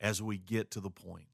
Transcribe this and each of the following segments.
as we get to the point.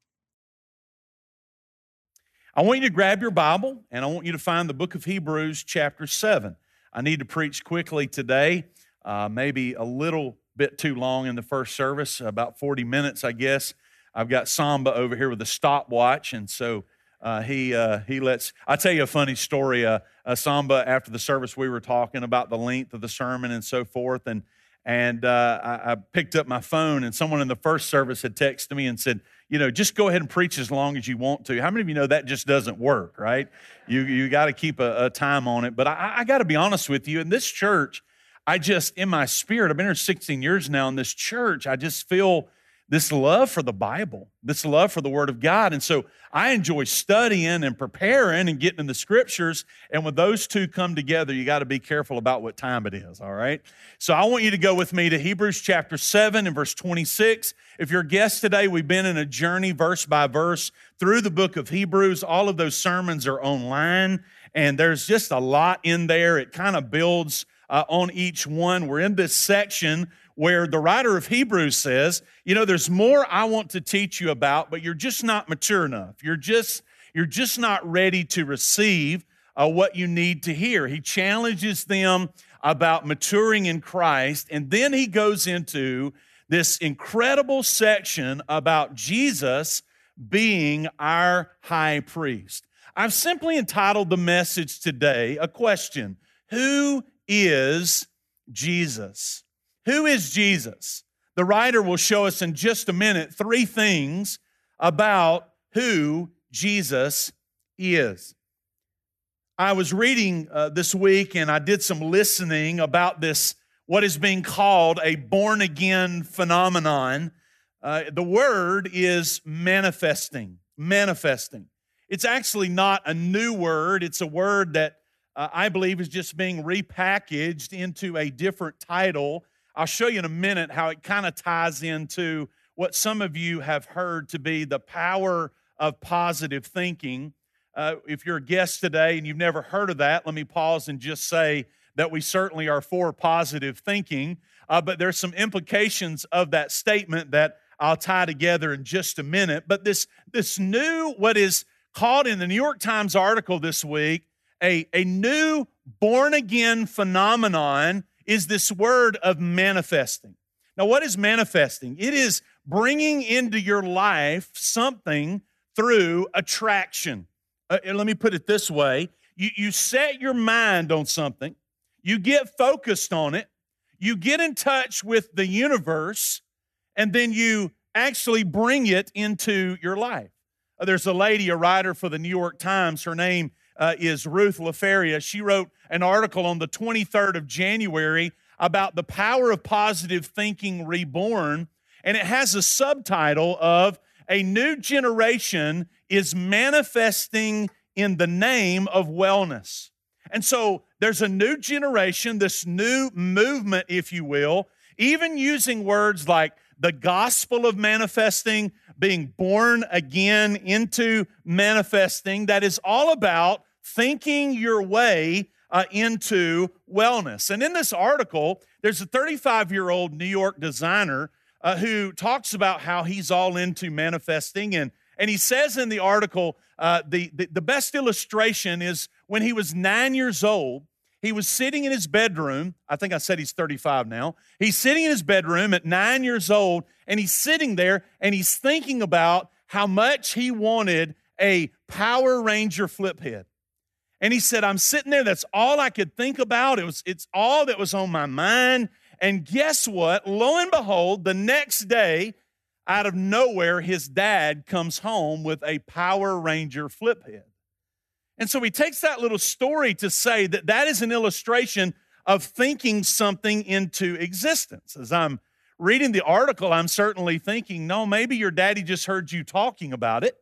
I want you to grab your Bible and I want you to find the book of Hebrews, chapter 7. I need to preach quickly today, uh, maybe a little bit too long in the first service, about 40 minutes, I guess. I've got Samba over here with a stopwatch, and so uh, he uh, he lets. I tell you a funny story. Uh, uh, Samba, after the service, we were talking about the length of the sermon and so forth, and and uh, I, I, picked up my phone, and someone in the first service had texted me and said, you know, just go ahead and preach as long as you want to. How many of you know that just doesn't work, right? You, you got to keep a, a, time on it. But I, I got to be honest with you, in this church, I just, in my spirit, I've been here 16 years now in this church, I just feel this love for the Bible, this love for the Word of God. And so I enjoy studying and preparing and getting in the scriptures. And when those two come together, you got to be careful about what time it is, all right? So I want you to go with me to Hebrews chapter 7 and verse 26. If you're a guest today, we've been in a journey verse by verse through the book of Hebrews. All of those sermons are online, and there's just a lot in there. It kind of builds uh, on each one. We're in this section where the writer of Hebrews says, you know, there's more I want to teach you about, but you're just not mature enough. You're just you're just not ready to receive uh, what you need to hear. He challenges them about maturing in Christ, and then he goes into this incredible section about Jesus being our high priest. I've simply entitled the message today a question Who is Jesus? Who is Jesus? The writer will show us in just a minute three things about who Jesus is. I was reading uh, this week and I did some listening about this, what is being called a born again phenomenon. Uh, the word is manifesting, manifesting. It's actually not a new word, it's a word that uh, I believe is just being repackaged into a different title I'll show you in a minute how it kind of ties into what some of you have heard to be the power of positive thinking. Uh, if you're a guest today and you've never heard of that, let me pause and just say that we certainly are for positive thinking, uh, but there's some implications of that statement that I'll tie together in just a minute. But this, this new, what is called in the New York Times article this week, a, a new born again phenomenon is this word of manifesting. Now, what is manifesting? It is bringing into your life something through attraction. Uh, let me put it this way you, you set your mind on something, you get focused on it, you get in touch with the universe, and then you actually bring it into your life. Uh, there's a lady, a writer for the New York Times. Her name uh, is Ruth La Ferla. She wrote an article on the 23rd of January about the power of positive thinking reborn, and it has a subtitle of A New Generation is Manifesting in the Name of Wellness. And so there's a new generation, this new movement, if you will, even using words like the gospel of manifesting, being born again into manifesting, that is all about thinking your way uh, into wellness. And in this article, there's a 35 year old New York designer uh, who talks about how he's all into manifesting. And, and he says in the article, uh, the, the, the best illustration is when he was nine years old, he was sitting in his bedroom. I think I said he's 35 now. He's sitting in his bedroom at nine years old, and he's sitting there and he's thinking about how much he wanted a Power Ranger flip head. And he said, I'm sitting there, that's all I could think about. It was, it's all that was on my mind. And guess what? Lo and behold, the next day, out of nowhere, his dad comes home with a Power Ranger flip head. And so he takes that little story to say that that is an illustration of thinking something into existence. As I'm reading the article, I'm certainly thinking, no, maybe your daddy just heard you talking about it,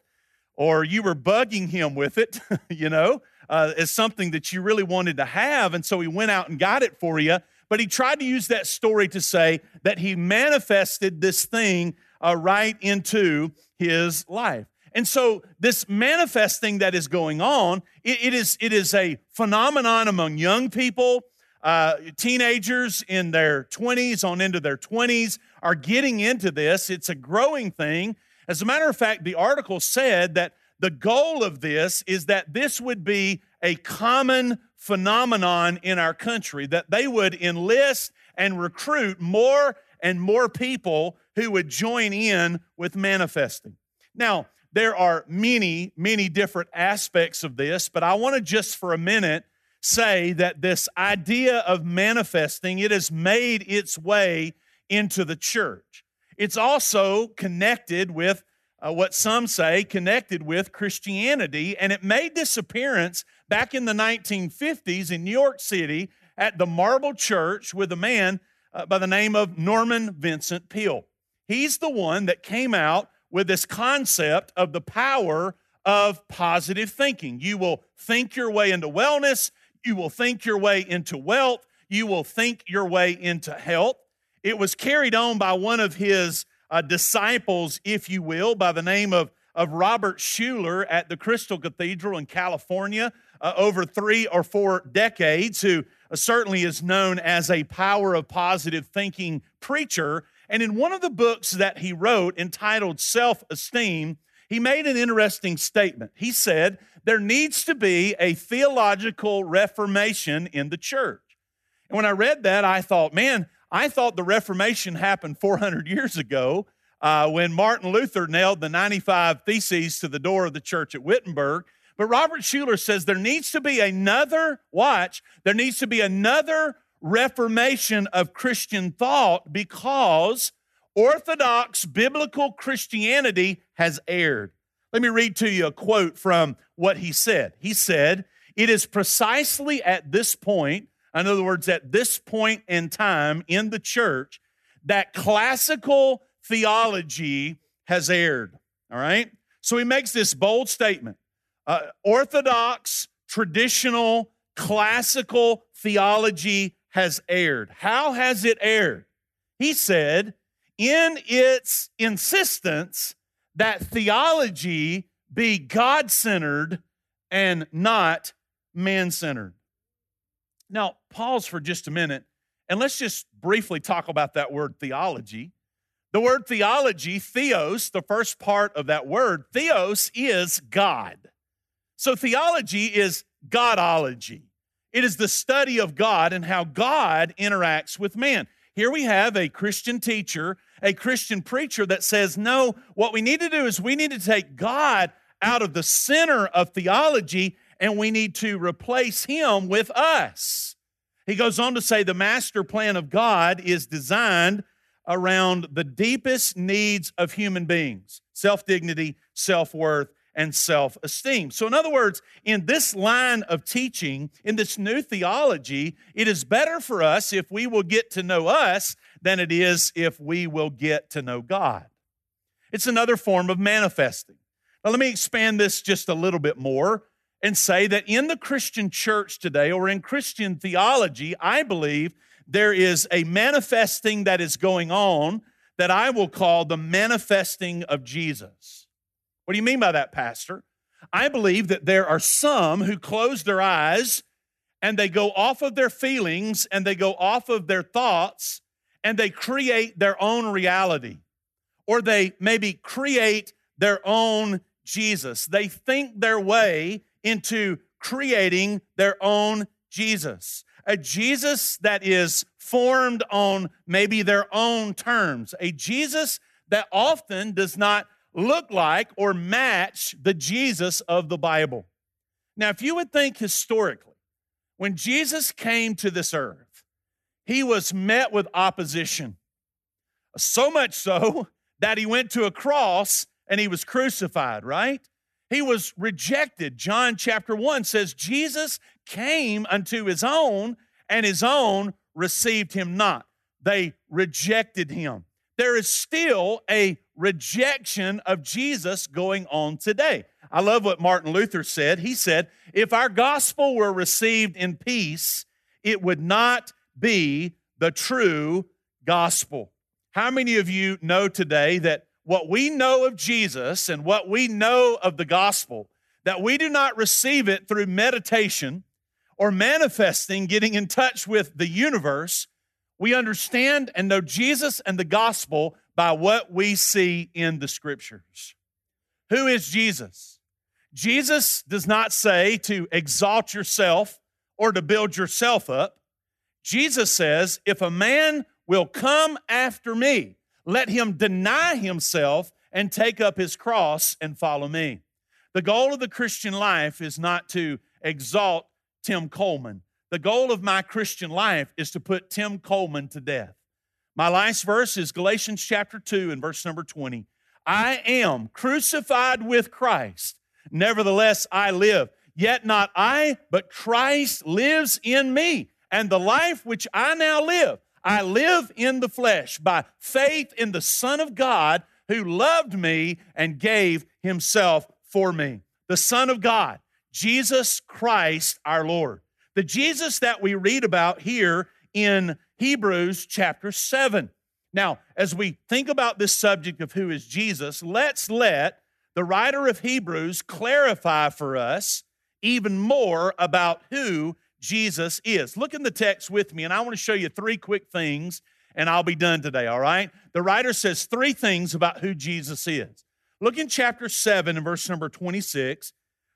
or you were bugging him with it, you know, uh, as something that you really wanted to have. And so he went out and got it for you. But he tried to use that story to say that he manifested this thing uh, right into his life. And so, this manifesting that is going on, it, it, is, it is a phenomenon among young people. Uh, teenagers in their 20s on into their 20s are getting into this. It's a growing thing. As a matter of fact, the article said that the goal of this is that this would be a common phenomenon in our country, that they would enlist and recruit more and more people who would join in with manifesting. Now, there are many, many different aspects of this, but I want to just for a minute say that this idea of manifesting, it has made its way into the church. It's also connected with uh, what some say connected with Christianity, and it made this appearance back in the 1950s in New York City at the Marble Church with a man uh, by the name of Norman Vincent Peale. He's the one that came out with this concept of the power of positive thinking. You will think your way into wellness, you will think your way into wealth, you will think your way into health. It was carried on by one of his uh, disciples, if you will, by the name of, of Robert Schuller at the Crystal Cathedral in California uh, over three or four decades, who uh, certainly is known as a power of positive thinking preacher. And in one of the books that he wrote entitled Self Esteem, he made an interesting statement. He said, There needs to be a theological reformation in the church. And when I read that, I thought, man, I thought the Reformation happened 400 years ago uh, when Martin Luther nailed the 95 Theses to the door of the church at Wittenberg. But Robert Schuller says there needs to be another, watch, there needs to be another reformation of Christian thought because Orthodox biblical Christianity has erred. Let me read to you a quote from what he said. He said, It is precisely at this point, in other words, at this point in time in the church, that classical theology has erred. All right? So he makes this bold statement uh, Orthodox, traditional, classical theology has erred. How has it erred? He said, in its insistence that theology be God centered and not man centered. Now, pause for just a minute and let's just briefly talk about that word theology. The word theology, theos, the first part of that word, theos is God. So theology is Godology. It is the study of God and how God interacts with man. Here we have a Christian teacher, a Christian preacher that says, no, what we need to do is we need to take God out of the center of theology and we need to replace him with us. He goes on to say the master plan of God is designed around the deepest needs of human beings self dignity, self worth, and self esteem. So, in other words, in this line of teaching, in this new theology, it is better for us if we will get to know us than it is if we will get to know God. It's another form of manifesting. Now, let me expand this just a little bit more and say that in the Christian church today, or in Christian theology, I believe there is a manifesting that is going on that I will call the manifesting of Jesus. What do you mean by that, Pastor? I believe that there are some who close their eyes and they go off of their feelings and they go off of their thoughts and they create their own reality. Or they maybe create their own Jesus. They think their way into creating their own Jesus. A Jesus that is formed on maybe their own terms. A Jesus that often does not look like or match the Jesus of the Bible. Now, if you would think historically, when Jesus came to this earth, he was met with opposition. So much so that he went to a cross and he was crucified, right? He was rejected. John chapter 1 says, Jesus came unto his own, and his own received him not. they rejected him. There is still a rejection of Jesus going on today. I love what Martin Luther said. He said, If our gospel were received in peace, it would not be the true gospel. How many of you know today that what we know of Jesus and what we know of the gospel, that we do not receive it through meditation or manifesting, getting in touch with the universe, we understand and know Jesus and the gospel by what we see in the scriptures. Who is Jesus? Jesus does not say to exalt yourself or to build yourself up. Jesus says, if a man will come after me, let him deny himself and take up his cross and follow me. The goal of the Christian life is not to exalt Tim Coleman. The goal of my Christian life is to put Tim Coleman to death. My last verse is Galatians chapter 2 and verse number 20. I am crucified with Christ. Nevertheless, I live. Yet not I, but Christ lives in me. And the life which I now live, I live in the flesh by faith in the Son of God who loved me and gave himself for me. The Son of God, Jesus Christ our Lord. The Jesus that we read about here in Hebrews chapter 7. Now, as we think about this subject of who is Jesus, let's let the writer of Hebrews clarify for us even more about who Jesus is. Look in the text with me, and I want to show you three quick things, and I'll be done today, all right? The writer says three things about who Jesus is. Look in chapter 7 and verse number 26.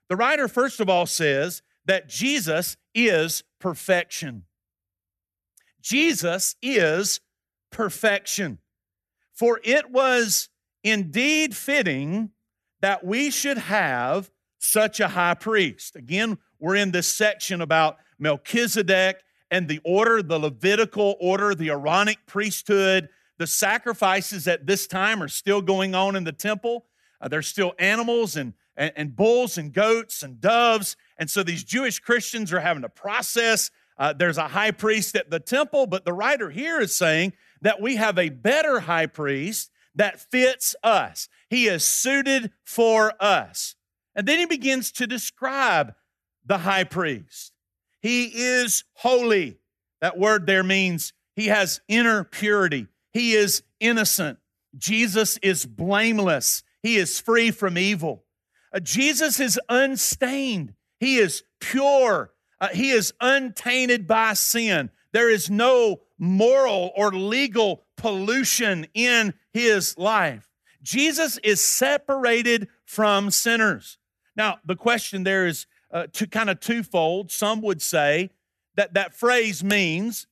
The writer, first of all, says that Jesus is perfection. Jesus is perfection. For it was indeed fitting that we should have such a high priest. Again, we're in this section about Melchizedek and the order, the Levitical order, the Aaronic priesthood. The sacrifices at this time are still going on in the temple. Uh, there's still animals and and, and bulls and goats and doves. And so these Jewish Christians are having to process. Uh, there's a high priest at the temple, but the writer here is saying that we have a better high priest that fits us. He is suited for us. And then he begins to describe the high priest. He is holy. That word there means he has inner purity. He is innocent. Jesus is blameless. He is free from evil. Uh, Jesus is unstained, He is pure, uh, He is untainted by sin. There is no moral or legal pollution in His life. Jesus is separated from sinners. Now, the question there is uh, to kind of twofold. Some would say that that phrase means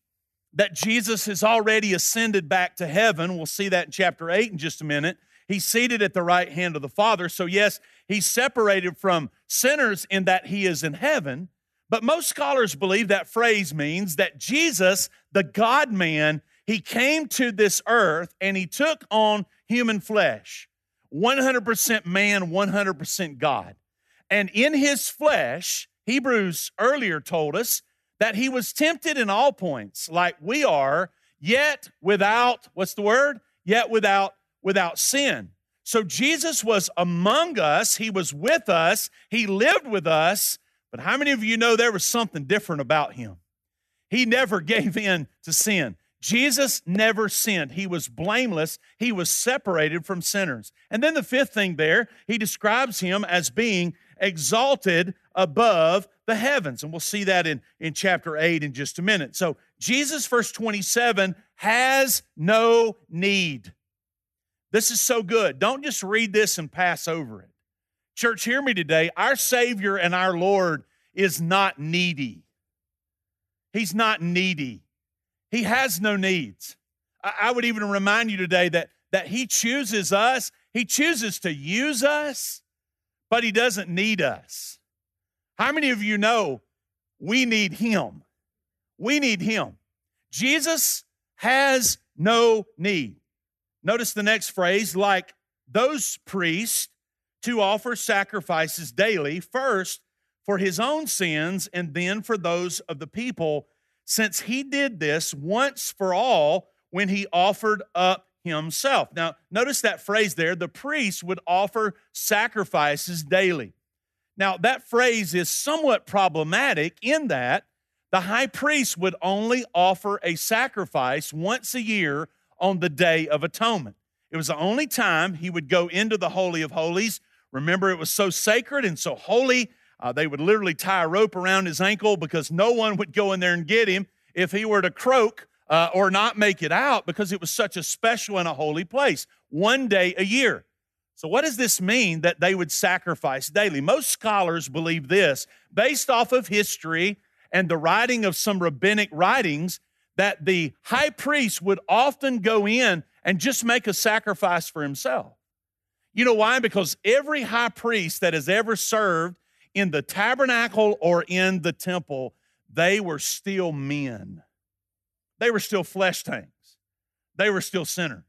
that Jesus has already ascended back to heaven. We'll see that in chapter 8 in just a minute. He's seated at the right hand of the Father. So, yes, he's separated from sinners in that he is in heaven. But most scholars believe that phrase means that Jesus, the God man, he came to this earth and he took on human flesh 100% man, 100% God. And in his flesh, Hebrews earlier told us that he was tempted in all points, like we are, yet without, what's the word? Yet without without sin. So Jesus was among us, he was with us, he lived with us. But how many of you know there was something different about him? He never gave in to sin. Jesus never sinned. He was blameless. He was separated from sinners. And then the fifth thing there, he describes him as being exalted above the heavens. And we'll see that in, in chapter 8 in just a minute. So Jesus, verse 27, has no need. This is so good. Don't just read this and pass over it. Church, hear me today. Our Savior and our Lord is not needy. He's not needy. He has no needs. I would even remind you today that, that He chooses us, He chooses to use us, but He doesn't need us. How many of you know we need Him? We need Him. Jesus has no need. Notice the next phrase like those priests to offer sacrifices daily, first for his own sins and then for those of the people, since he did this once for all when he offered up himself. Now, notice that phrase there the priest would offer sacrifices daily. Now, that phrase is somewhat problematic in that the high priest would only offer a sacrifice once a year on the Day of Atonement. It was the only time he would go into the Holy of Holies. Remember, it was so sacred and so holy, uh, they would literally tie a rope around his ankle because no one would go in there and get him if he were to croak uh, or not make it out because it was such a special and a holy place. One day a year. So, what does this mean that they would sacrifice daily? Most scholars believe this, based off of history and the writing of some rabbinic writings, that the high priest would often go in and just make a sacrifice for himself. You know why? Because every high priest that has ever served in the tabernacle or in the temple, they were still men. They were still flesh tanks. They were still sinners.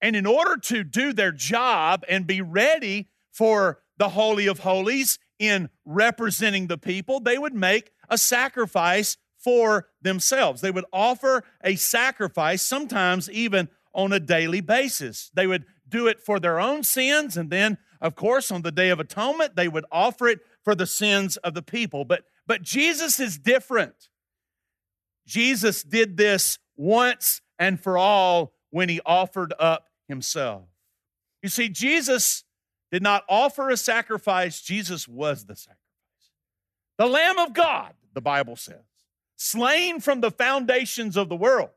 And in order to do their job and be ready for the Holy of Holies in representing the people, they would make a sacrifice for themselves. They would offer a sacrifice, sometimes even on a daily basis. They would do it for their own sins, and then, of course, on the Day of Atonement, they would offer it for the sins of the people. But, but Jesus is different. Jesus did this once and for all when he offered up himself. You see, Jesus did not offer a sacrifice, Jesus was the sacrifice. The Lamb of God, the Bible says, slain from the foundations of the world.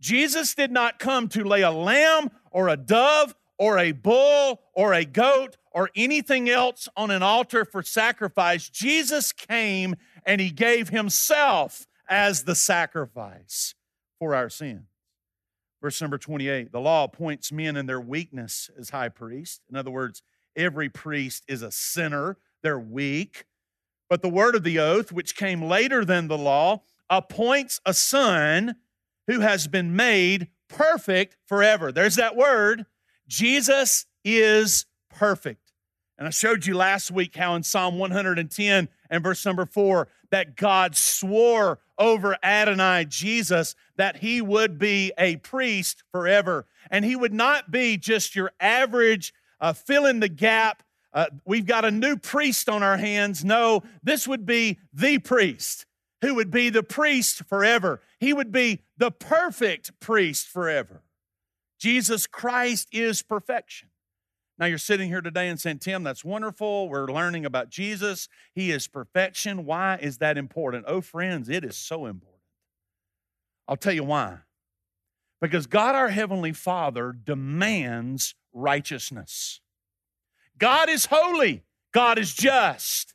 Jesus did not come to lay a lamb or a dove or a bull or a goat or anything else on an altar for sacrifice. Jesus came and he gave himself as the sacrifice for our sins. Verse number 28 the law appoints men in their weakness as high priest. In other words, every priest is a sinner, they're weak. But the word of the oath, which came later than the law, appoints a son who has been made perfect forever. There's that word. Jesus is perfect. And I showed you last week how in Psalm 110 and verse number four, that God swore over Adonai, Jesus, that he would be a priest forever. And he would not be just your average uh, fill in the gap. Uh, we've got a new priest on our hands. No, this would be the priest who would be the priest forever. He would be the perfect priest forever. Jesus Christ is perfection. Now you're sitting here today and saying, Tim, that's wonderful. We're learning about Jesus. He is perfection. Why is that important? Oh, friends, it is so important. I'll tell you why. Because God, our Heavenly Father, demands righteousness. God is holy, God is just,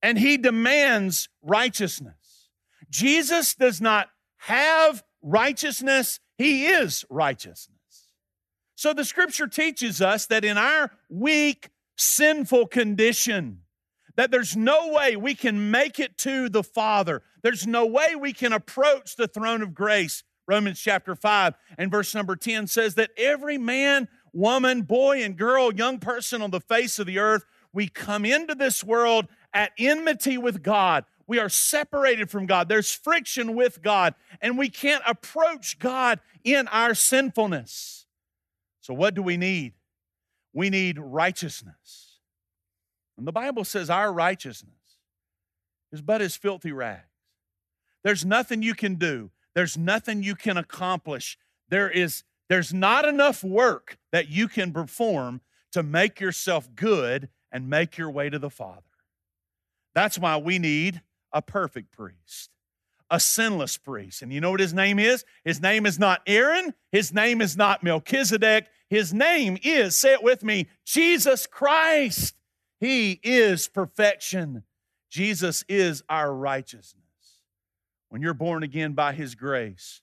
and He demands righteousness. Jesus does not have righteousness, He is righteousness. So the scripture teaches us that in our weak, sinful condition, that there's no way we can make it to the Father. There's no way we can approach the throne of grace. Romans chapter 5 and verse number 10 says that every man, woman, boy, and girl, young person on the face of the earth, we come into this world at enmity with God. We are separated from God. There's friction with God, and we can't approach God in our sinfulness. So, what do we need? We need righteousness. And the Bible says our righteousness is but as filthy rags. There's nothing you can do, there's nothing you can accomplish. There is there's not enough work that you can perform to make yourself good and make your way to the Father. That's why we need a perfect priest a sinless priest. And you know what his name is? His name is not Aaron, his name is not Melchizedek. His name is, say it with me, Jesus Christ. He is perfection. Jesus is our righteousness. When you're born again by his grace,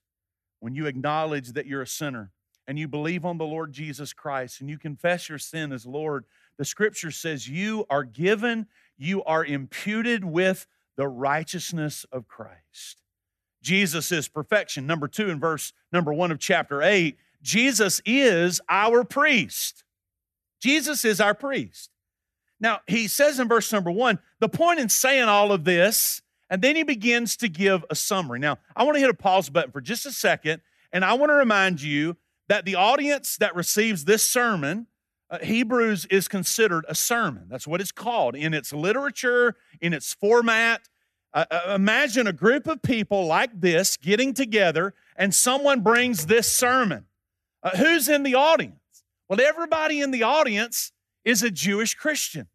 when you acknowledge that you're a sinner and you believe on the Lord Jesus Christ and you confess your sin as Lord, the scripture says you are given, you are imputed with the righteousness of Christ. Jesus is perfection. Number two, in verse number one of chapter eight, Jesus is our priest. Jesus is our priest. Now, he says in verse number one, the point in saying all of this, and then he begins to give a summary. Now, I want to hit a pause button for just a second, And I want to remind you that the audience that receives this sermon, uh, Hebrews is considered a sermon. That's what it's called in its literature, in its format. Uh, uh, imagine a group of people like this getting together and someone brings this sermon. Uh, who's in the audience? Well, everybody in the audience is a Jewish Christian.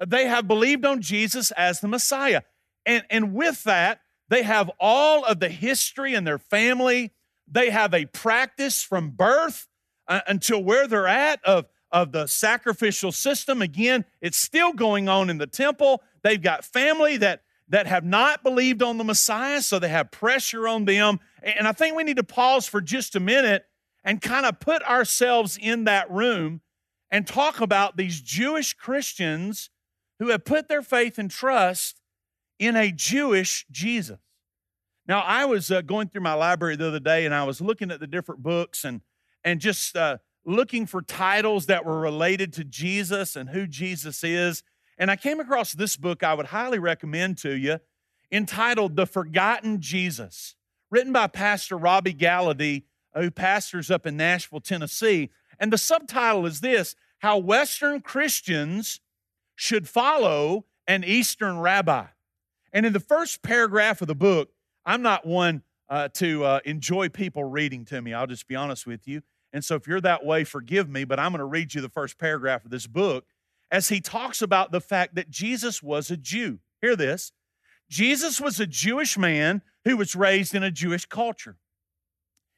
Uh, they have believed on Jesus as the Messiah. And, and with that, they have all of the history in their family. They have a practice from birth uh, until where they're at of, of the sacrificial system. Again, it's still going on in the temple. They've got family that that have not believed on the Messiah, so they have pressure on them. And I think we need to pause for just a minute and kind of put ourselves in that room and talk about these Jewish Christians who have put their faith and trust in a Jewish Jesus. Now, I was uh, going through my library the other day and I was looking at the different books and, and just uh, looking for titles that were related to Jesus and who Jesus is. And I came across this book I would highly recommend to you entitled The Forgotten Jesus, written by Pastor Robbie Gallaty, who pastors up in Nashville, Tennessee. And the subtitle is this How Western Christians Should Follow an Eastern Rabbi. And in the first paragraph of the book, I'm not one uh, to uh, enjoy people reading to me, I'll just be honest with you. And so if you're that way, forgive me, but I'm going to read you the first paragraph of this book as he talks about the fact that Jesus was a Jew. Hear this Jesus was a Jewish man who was raised in a Jewish culture.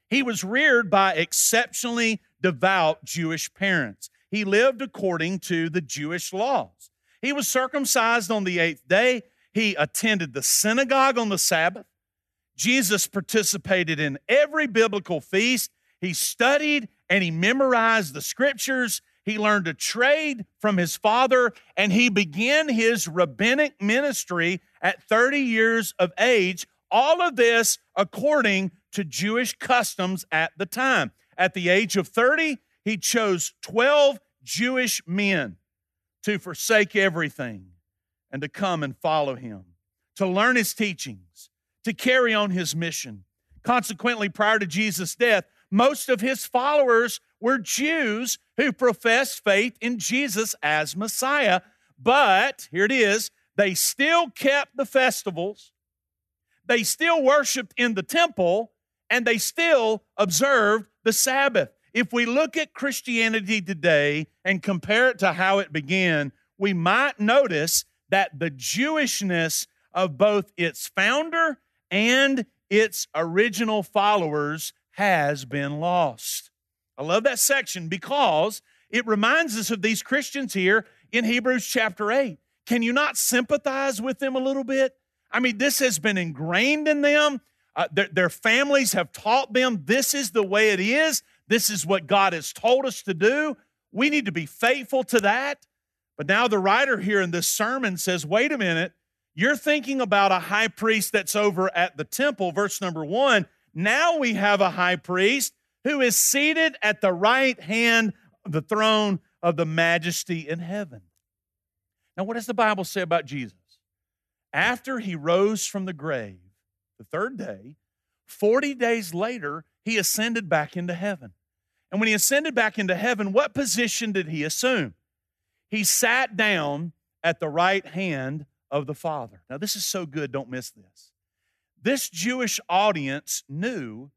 He was reared by exceptionally devout Jewish parents. He lived according to the Jewish laws. He was circumcised on the eighth day. He attended the synagogue on the Sabbath. Jesus participated in every biblical feast. He studied and he memorized the scriptures. He learned a trade from his father, and he began his rabbinic ministry at 30 years of age. All of this according to Jewish customs at the time. At the age of 30, he chose 12 Jewish men to forsake everything and to come and follow him, to learn his teachings, to carry on his mission. Consequently, prior to Jesus' death, most of his followers were Jews who professed faith in Jesus as Messiah. But here it is they still kept the festivals, they still worshiped in the temple, and they still observed the Sabbath. If we look at Christianity today and compare it to how it began, we might notice that the Jewishness of both its founder and its original followers has been lost. I love that section because it reminds us of these Christians here in Hebrews chapter 8. Can you not sympathize with them a little bit? I mean, this has been ingrained in them. Uh, their, their families have taught them this is the way it is. This is what God has told us to do. We need to be faithful to that. But now the writer here in this sermon says, wait a minute, you're thinking about a high priest that's over at the temple, verse number one. Now we have a high priest who is seated at the right hand of the throne of the majesty in heaven. Now, what does the Bible say about Jesus? After he rose from the grave the third day, 40 days later, he ascended back into heaven. And when he ascended back into heaven, what position did he assume? He sat down at the right hand of the Father. Now, this is so good, don't miss this. This Jewish audience knew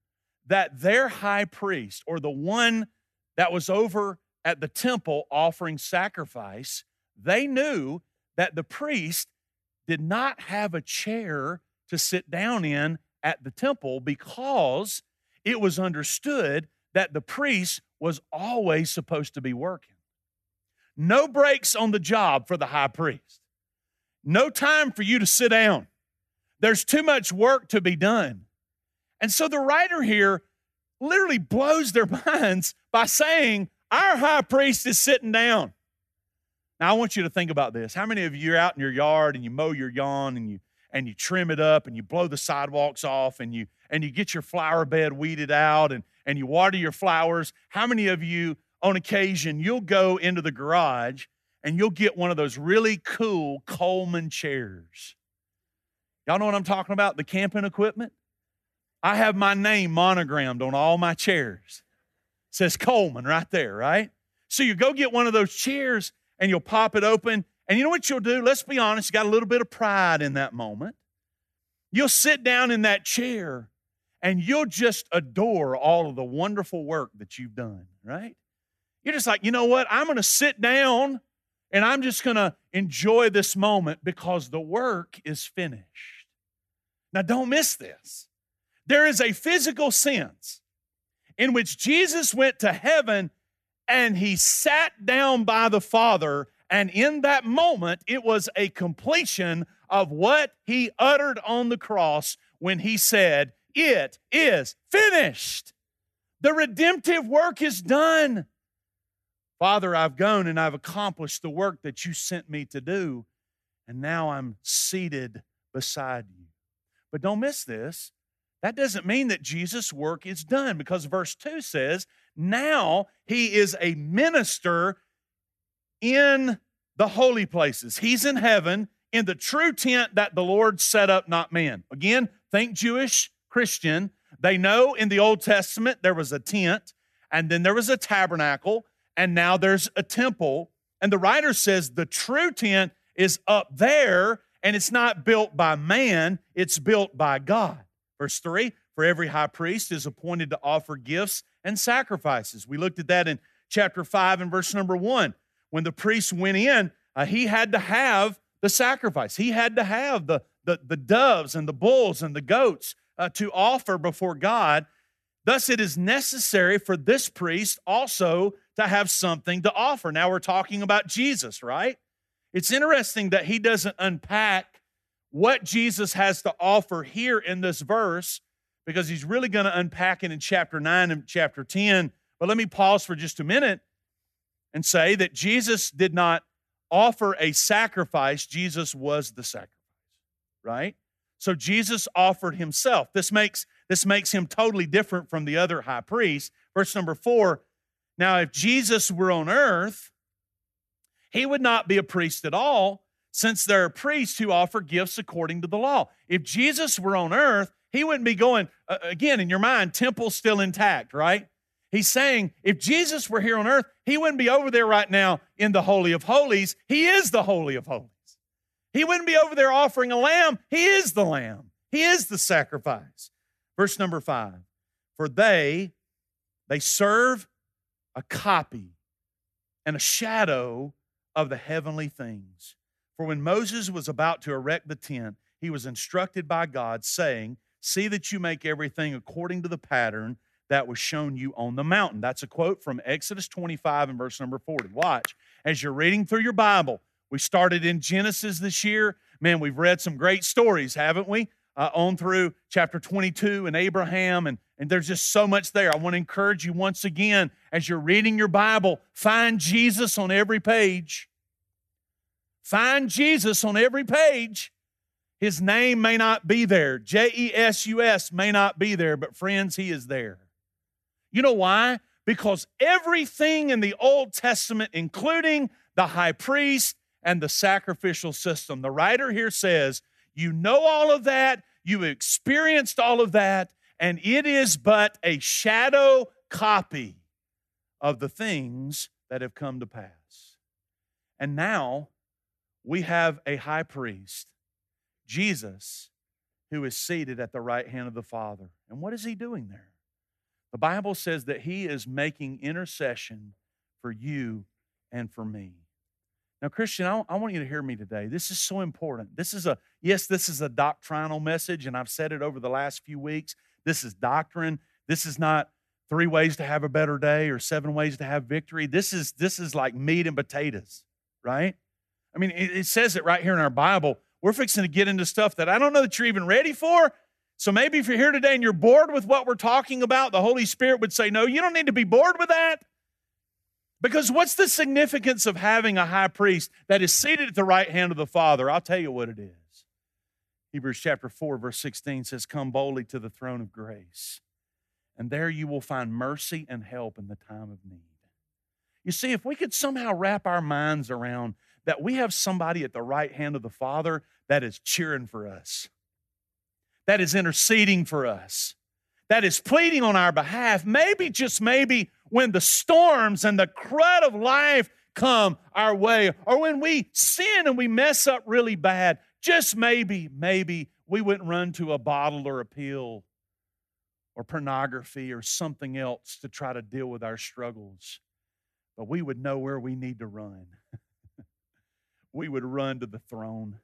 that their high priest, or the one that was over at the temple offering sacrifice, they knew that the priest did not have a chair to sit down in at the temple because it was understood that the priest was always supposed to be working. No breaks on the job for the high priest. No time for you to sit down. There's too much work to be done. And so the writer here literally blows their minds by saying, Our high priest is sitting down. Now I want you to think about this. How many of you are out in your yard and you mow your lawn and you and you trim it up and you blow the sidewalks off and you and you get your flower bed weeded out and, and you water your flowers? How many of you on occasion you'll go into the garage and you'll get one of those really cool Coleman chairs? Y'all know what I'm talking about? The camping equipment? I have my name monogrammed on all my chairs. It says Coleman right there, right? So you go get one of those chairs and you'll pop it open. And you know what you'll do? Let's be honest, you got a little bit of pride in that moment. You'll sit down in that chair and you'll just adore all of the wonderful work that you've done, right? You're just like, you know what? I'm going to sit down and I'm just going to enjoy this moment because the work is finished. Now, don't miss this. There is a physical sense in which Jesus went to heaven and he sat down by the Father, and in that moment, it was a completion of what he uttered on the cross when he said, It is finished. The redemptive work is done. Father, I've gone and I've accomplished the work that you sent me to do, and now I'm seated beside you. But don't miss this. That doesn't mean that Jesus' work is done because verse 2 says, now he is a minister in the holy places. He's in heaven in the true tent that the Lord set up, not man. Again, think Jewish Christian. They know in the Old Testament there was a tent, and then there was a tabernacle, and now there's a temple. And the writer says the true tent is up there, and it's not built by man, it's built by God. Verse 3 For every high priest is appointed to offer gifts and sacrifices. We looked at that in chapter 5 and verse number 1. When the priest went in, uh, he had to have the sacrifice, he had to have the, the, the doves and the bulls and the goats uh, to offer before God. Thus, it is necessary for this priest also to have something to offer. Now we're talking about Jesus, right? It's interesting that he doesn't unpack what Jesus has to offer here in this verse because he's really going to unpack it in chapter 9 and chapter 10. But let me pause for just a minute and say that Jesus did not offer a sacrifice, Jesus was the sacrifice, right? So Jesus offered himself. This makes this makes him totally different from the other high priests. Verse number 4, now, if Jesus were on earth, he would not be a priest at all, since there are priests who offer gifts according to the law. If Jesus were on earth, he wouldn't be going, uh, again, in your mind, temple still intact, right? He's saying if Jesus were here on earth, he wouldn't be over there right now in the Holy of Holies. He is the Holy of Holies. He wouldn't be over there offering a lamb. He is the lamb, he is the sacrifice. Verse number five For they, they serve a copy and a shadow of the heavenly things. For when Moses was about to erect the tent, he was instructed by God, saying, See that you make everything according to the pattern that was shown you on the mountain. That's a quote from Exodus 25 and verse number 40. Watch, as you're reading through your Bible, we started in Genesis this year. Man, we've read some great stories, haven't we? Uh, on through chapter 22 and Abraham, and, and there's just so much there. I want to encourage you once again, as you're reading your Bible, find Jesus on every page. Find Jesus on every page. His name may not be there. J E S U S may not be there, but friends, He is there. You know why? Because everything in the Old Testament, including the high priest and the sacrificial system, the writer here says, you know all of that, you experienced all of that, and it is but a shadow copy of the things that have come to pass. And now we have a high priest, Jesus, who is seated at the right hand of the Father. And what is he doing there? The Bible says that he is making intercession for you and for me. Now, Christian, I, I, want you to hear me today. This is so important. This is a, yes, this is a doctrinal message, and I've said it over the last few weeks. This is doctrine. This is not three ways to have a better day or seven ways to have victory. This is, this is like meat and potatoes, right? I mean, it, it says it right here in our Bible. We're fixing to get into stuff that I don't know that you're even ready for. So maybe if you're here today and you're bored with what we're talking about, the Holy Spirit would say, No, you don't need to be bored with that. Because what's the significance of having a high priest that is seated at the right hand of the Father? I'll tell you what it is. Hebrews chapter 4, verse 16 says, Come boldly to the throne of grace, and there you will find mercy and help in the time of need. You see, if we could somehow wrap our minds around that we have somebody at the right hand of the Father that is cheering for us, that is interceding for us, that is pleading on our behalf, maybe, just maybe, when the storms and the crud of life come our way, or when we sin and we mess up really bad, just maybe, maybe we wouldn't run to a bottle or a pill or pornography or something else to try to deal with our struggles. But we would know where we need to run. we would run to the throne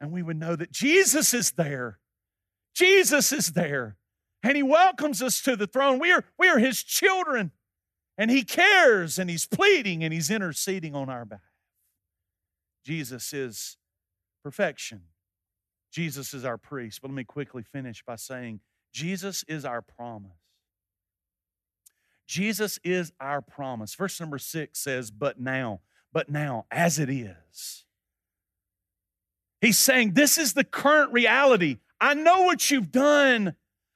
and we would know that Jesus is there. Jesus is there. And he welcomes us to the throne. We are, we are his children. And he cares and he's pleading and he's interceding on our behalf. Jesus is perfection. Jesus is our priest. But let me quickly finish by saying Jesus is our promise. Jesus is our promise. Verse number six says, But now, but now, as it is. He's saying, This is the current reality. I know what you've done,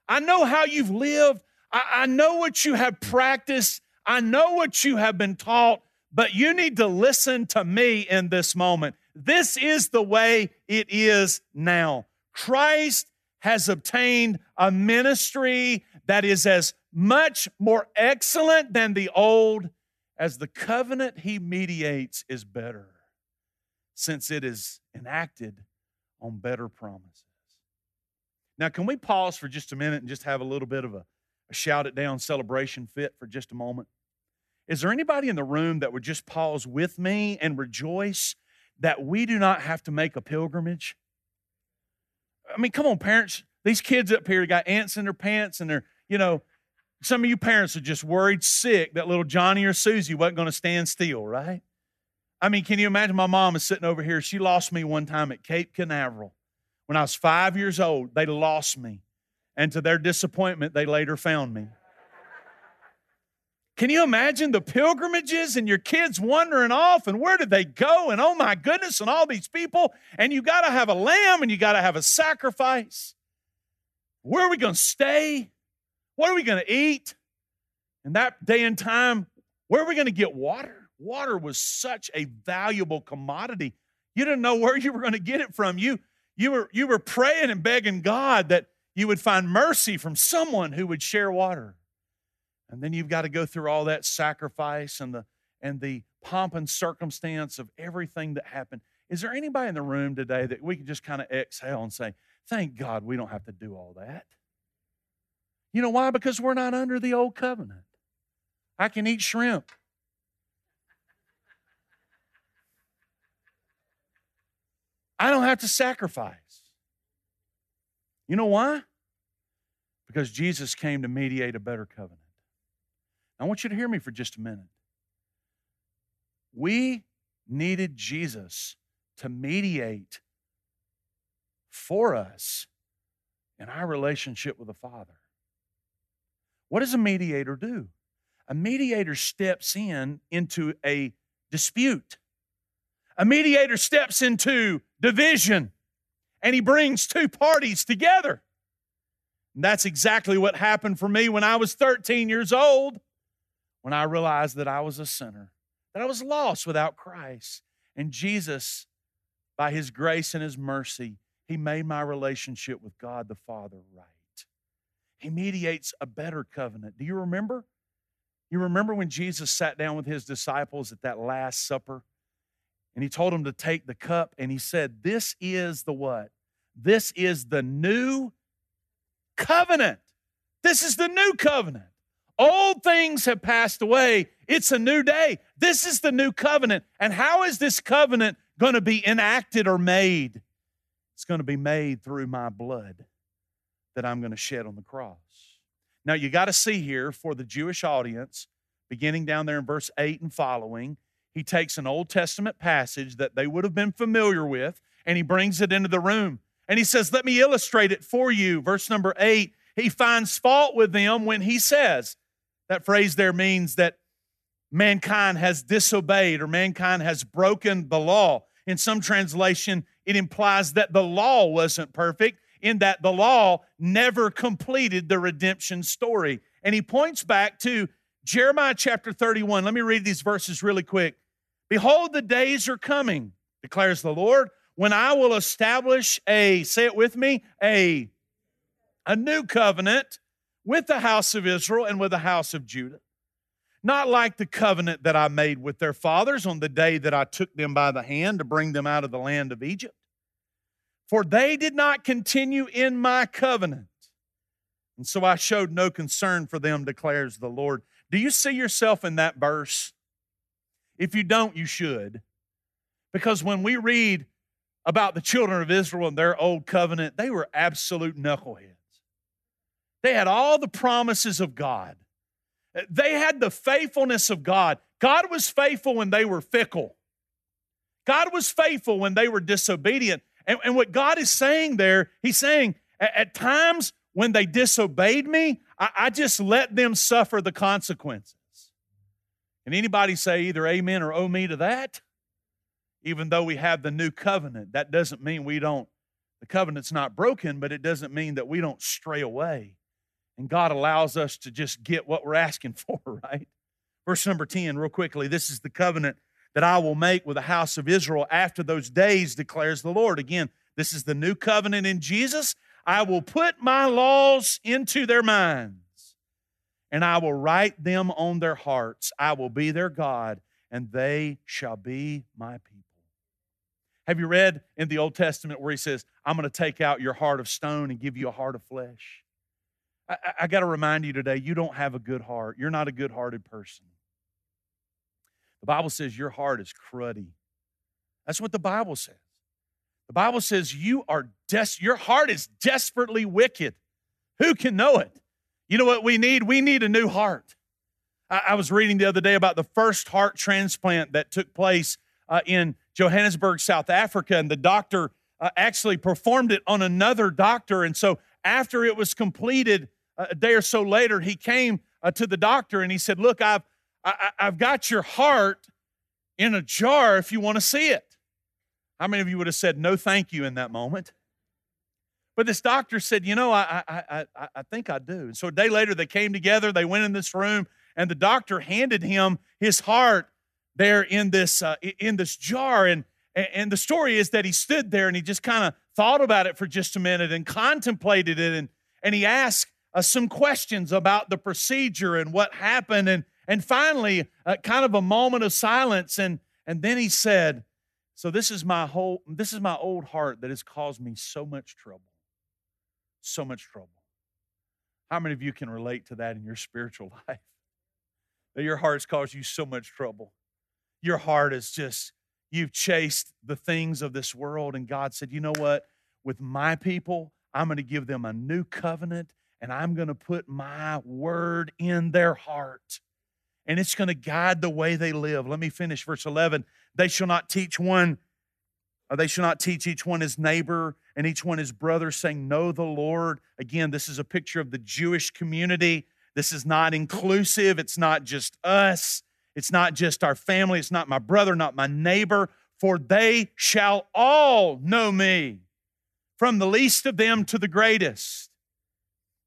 I know how you've lived, I, I know what you have practiced, I know what you have been taught, but you need to listen to me in this moment. This is the way it is now. Christ has obtained a ministry that is as much more excellent than the old as the covenant he mediates is better, since it is enacted on better promises. Now, can we pause for just a minute and just have a little bit of a, a shout it down celebration fit for just a moment? Is there anybody in the room that would just pause with me and rejoice that we do not have to make a pilgrimage? I mean, come on, parents. These kids up here got ants in their pants and they're, you know, some of you parents are just worried sick that little Johnny or Susie wasn't going to stand still, right? I mean, can you imagine my mom is sitting over here? She lost me one time at Cape Canaveral. When I was five years old, they lost me. And to their disappointment, they later found me. Can you imagine the pilgrimages and your kids wandering off and where did they go? And oh my goodness, and all these people. And you got to have a lamb and you got to have a sacrifice. Where are we going to stay? What are we going to eat? In that day and time, where are we going to get water? Water was such a valuable commodity. You didn't know where you were going to get it from. You, you, were, you were praying and begging God that you would find mercy from someone who would share water. And then you've got to go through all that sacrifice and the and the pomp and circumstance of everything that happened. Is there anybody in the room today that we can just kind of exhale and say, Thank God we don't have to do all that? You know why? Because we're not under the old covenant. I can eat shrimp. I don't have to sacrifice. You know why? Because Jesus came to mediate a better covenant. I want you to hear me for just a minute. We needed Jesus to mediate for us in our relationship with the Father. What does a mediator do? A mediator steps in into a dispute. A mediator steps into division and he brings two parties together. And that's exactly what happened for me when I was 13 years old, when I realized that I was a sinner, that I was lost without Christ. And Jesus, by his grace and his mercy, he made my relationship with God the Father right. He mediates a better covenant. Do you remember? You remember when Jesus sat down with his disciples at that Last Supper? And he told him to take the cup and he said, This is the what? This is the new covenant. This is the new covenant. Old things have passed away. It's a new day. This is the new covenant. And how is this covenant going to be enacted or made? It's going to be made through my blood that I'm going to shed on the cross. Now, you got to see here for the Jewish audience, beginning down there in verse 8 and following, he takes an Old Testament passage that they would have been familiar with and he brings it into the room. And he says, Let me illustrate it for you. Verse number 8, he finds fault with them when he says, that phrase there means that mankind has disobeyed or mankind has broken the law. In some translation, it implies that the law wasn't perfect in that the law never completed the redemption story. And he points back to Jeremiah chapter 31. Let me read these verses really quick. Behold, the days are coming, declares the Lord, when I will establish a, say it with me, a, a new covenant with the house of Israel and with the house of Judah. Not like the covenant that I made with their fathers on the day that I took them by the hand to bring them out of the land of Egypt. For they did not continue in my covenant. And so I showed no concern for them, declares the Lord. Do you see yourself in that verse? If you don't, you should. Because when we read about the children of Israel and their old covenant, they were absolute knuckleheads. They had all the promises of God, they had the faithfulness of God. God was faithful when they were fickle, God was faithful when they were disobedient. And, and what God is saying there, He's saying, at, at times when they disobeyed me, I, I just let them suffer the consequences. Can anybody say either amen or oh me to that? Even though we have the new covenant, that doesn't mean we don't, the covenant's not broken, but it doesn't mean that we don't stray away. And God allows us to just get what we're asking for, right? Verse number 10, real quickly. This is the covenant that I will make with the house of Israel after those days, declares the Lord. Again, this is the new covenant in Jesus. I will put my laws into their minds, and I will write them on their hearts. I will be their God, and they shall be my people. Have you read in the Old Testament where he says, I'm going to take out your heart of stone and give you a heart of flesh? I, I got to remind you today, you don't have a good heart. You're not a good hearted person. The Bible says your heart is cruddy. That's what the Bible says. The Bible says you are des- your heart is desperately wicked. Who can know it? You know what we need? We need a new heart. I, I was reading the other day about the first heart transplant that took place uh, in Johannesburg, South Africa, and the doctor uh, actually performed it on another doctor. And so after it was completed, a day or so later, he came uh, to the doctor and he said, Look, I've, I, I've got your heart in a jar if you want to see it. How many of you would have said no thank you in that moment? But this doctor said, You know, I, I, I, I think I do. And so a day later, they came together, they went in this room, and the doctor handed him his heart there in this, uh, in this jar. And, and the story is that he stood there and he just kind of thought about it for just a minute and contemplated it. And, and he asked uh, some questions about the procedure and what happened. And, and finally, uh, kind of a moment of silence. And, and then he said, So this is my whole, this is my old heart that has caused me so much trouble. So much trouble. How many of you can relate to that in your spiritual life? That your heart's caused you so much trouble. Your heart is just, you've chased the things of this world, and God said, You know what? With my people, I'm going to give them a new covenant and I'm going to put my word in their heart. And it's going to guide the way they live. Let me finish verse 11. They shall not teach one, Uh, they shall not teach each one his neighbor and each one his brother, saying, Know the Lord. Again, this is a picture of the Jewish community. This is not inclusive. It's not just us. It's not just our family. It's not my brother, not my neighbor. For they shall all know me, from the least of them to the greatest.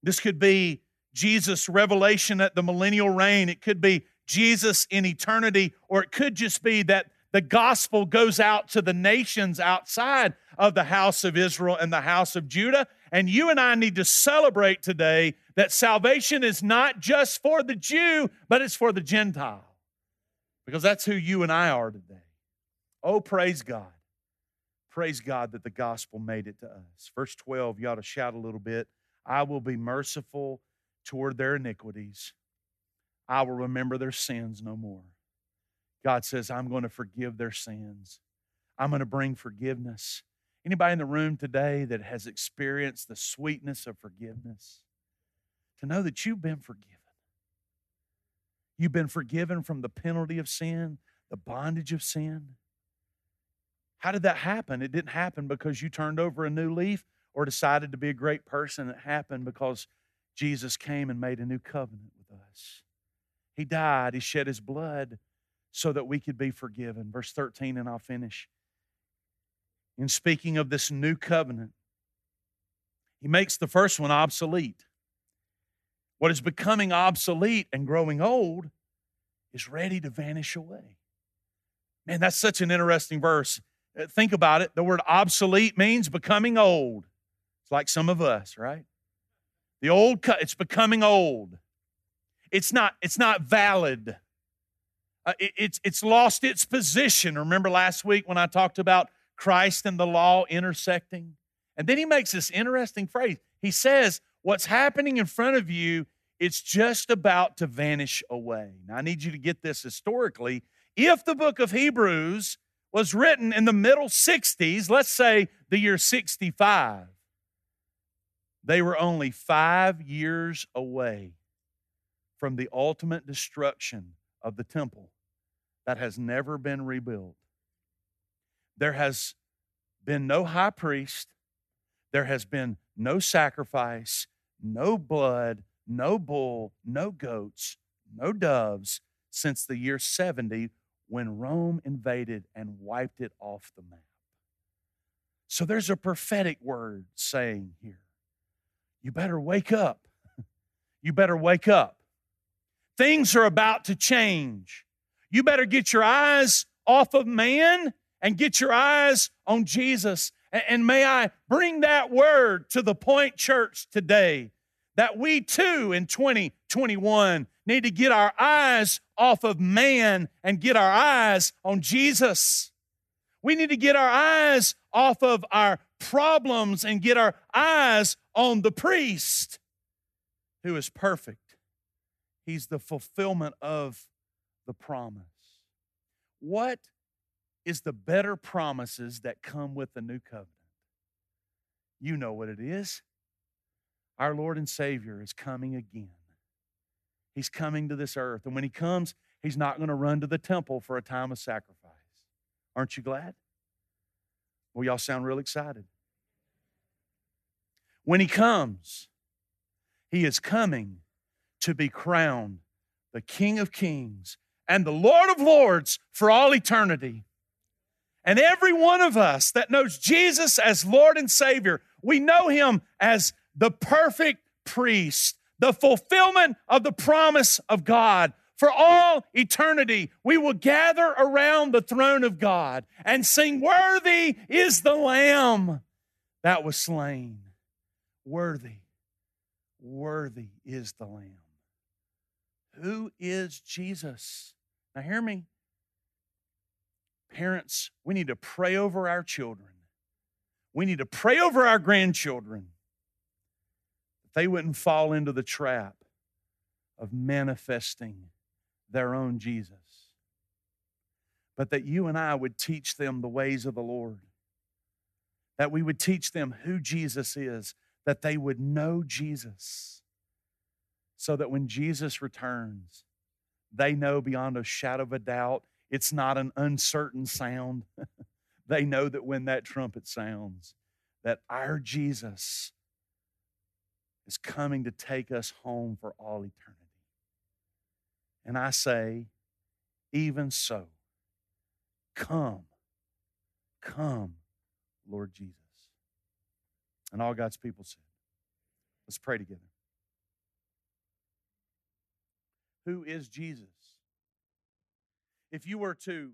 This could be Jesus' revelation at the millennial reign. It could be Jesus in eternity, or it could just be that the gospel goes out to the nations outside of the house of Israel and the house of Judah. And you and I need to celebrate today that salvation is not just for the Jew, but it's for the Gentile. Because that's who you and I are today. Oh, praise God. Praise God that the gospel made it to us. Verse 12, you ought to shout a little bit. I will be merciful toward their iniquities. I will remember their sins no more. God says, I'm going to forgive their sins. I'm going to bring forgiveness. Anybody in the room today that has experienced the sweetness of forgiveness? To know that you've been forgiven. You've been forgiven from the penalty of sin, the bondage of sin. How did that happen? It didn't happen because you turned over a new leaf or decided to be a great person. It happened because Jesus came and made a new covenant with us. He died, He shed His blood so that we could be forgiven. Verse 13, and I'll finish. In speaking of this new covenant, He makes the first one obsolete. What is becoming obsolete and growing old is ready to vanish away. Man, that's such an interesting verse. Uh, think about it. The word obsolete means becoming old. It's like some of us, right? The old it's becoming old. It's not, it's not valid. Uh, it, it's, it's lost its position. Remember last week when I talked about Christ and the law intersecting? And then he makes this interesting phrase. He says, What's happening in front of you, it's just about to vanish away. Now, I need you to get this historically. If the book of Hebrews was written in the middle 60s, let's say the year 65, they were only five years away from the ultimate destruction of the temple that has never been rebuilt. There has been no high priest, there has been no sacrifice, no blood, no bull, no goats, no doves since the year 70 when Rome invaded and wiped it off the map. So there's a prophetic word saying here, you better wake up. You better wake up. Things are about to change. You better get your eyes off of man and get your eyes on Jesus. And may I bring that word to the Point Church today that we too in 2021 need to get our eyes off of man and get our eyes on Jesus. We need to get our eyes off of our problems and get our eyes on the priest who is perfect. He's the fulfillment of the promise. What is the better promises that come with the new covenant? You know what it is. Our Lord and Savior is coming again. He's coming to this earth. And when He comes, He's not going to run to the temple for a time of sacrifice. Aren't you glad? Well, y'all sound real excited. When He comes, He is coming to be crowned the King of Kings and the Lord of Lords for all eternity. And every one of us that knows Jesus as Lord and Savior, we know Him as the perfect priest, the fulfillment of the promise of God. For all eternity, we will gather around the throne of God and sing, Worthy is the Lamb that was slain. Worthy, worthy is the Lamb. Who is Jesus? Now, hear me. Parents, we need to pray over our children. We need to pray over our grandchildren that they wouldn't fall into the trap of manifesting their own Jesus. But that you and I would teach them the ways of the Lord, that we would teach them who Jesus is, that they would know Jesus, so that when Jesus returns, they know beyond a shadow of a doubt it's not an uncertain sound. they know that when that trumpet sounds, that our Jesus is coming to take us home for all eternity. And I say, even so, come, come, Lord Jesus. And all God's people said, let's pray together. Who is Jesus? If you were to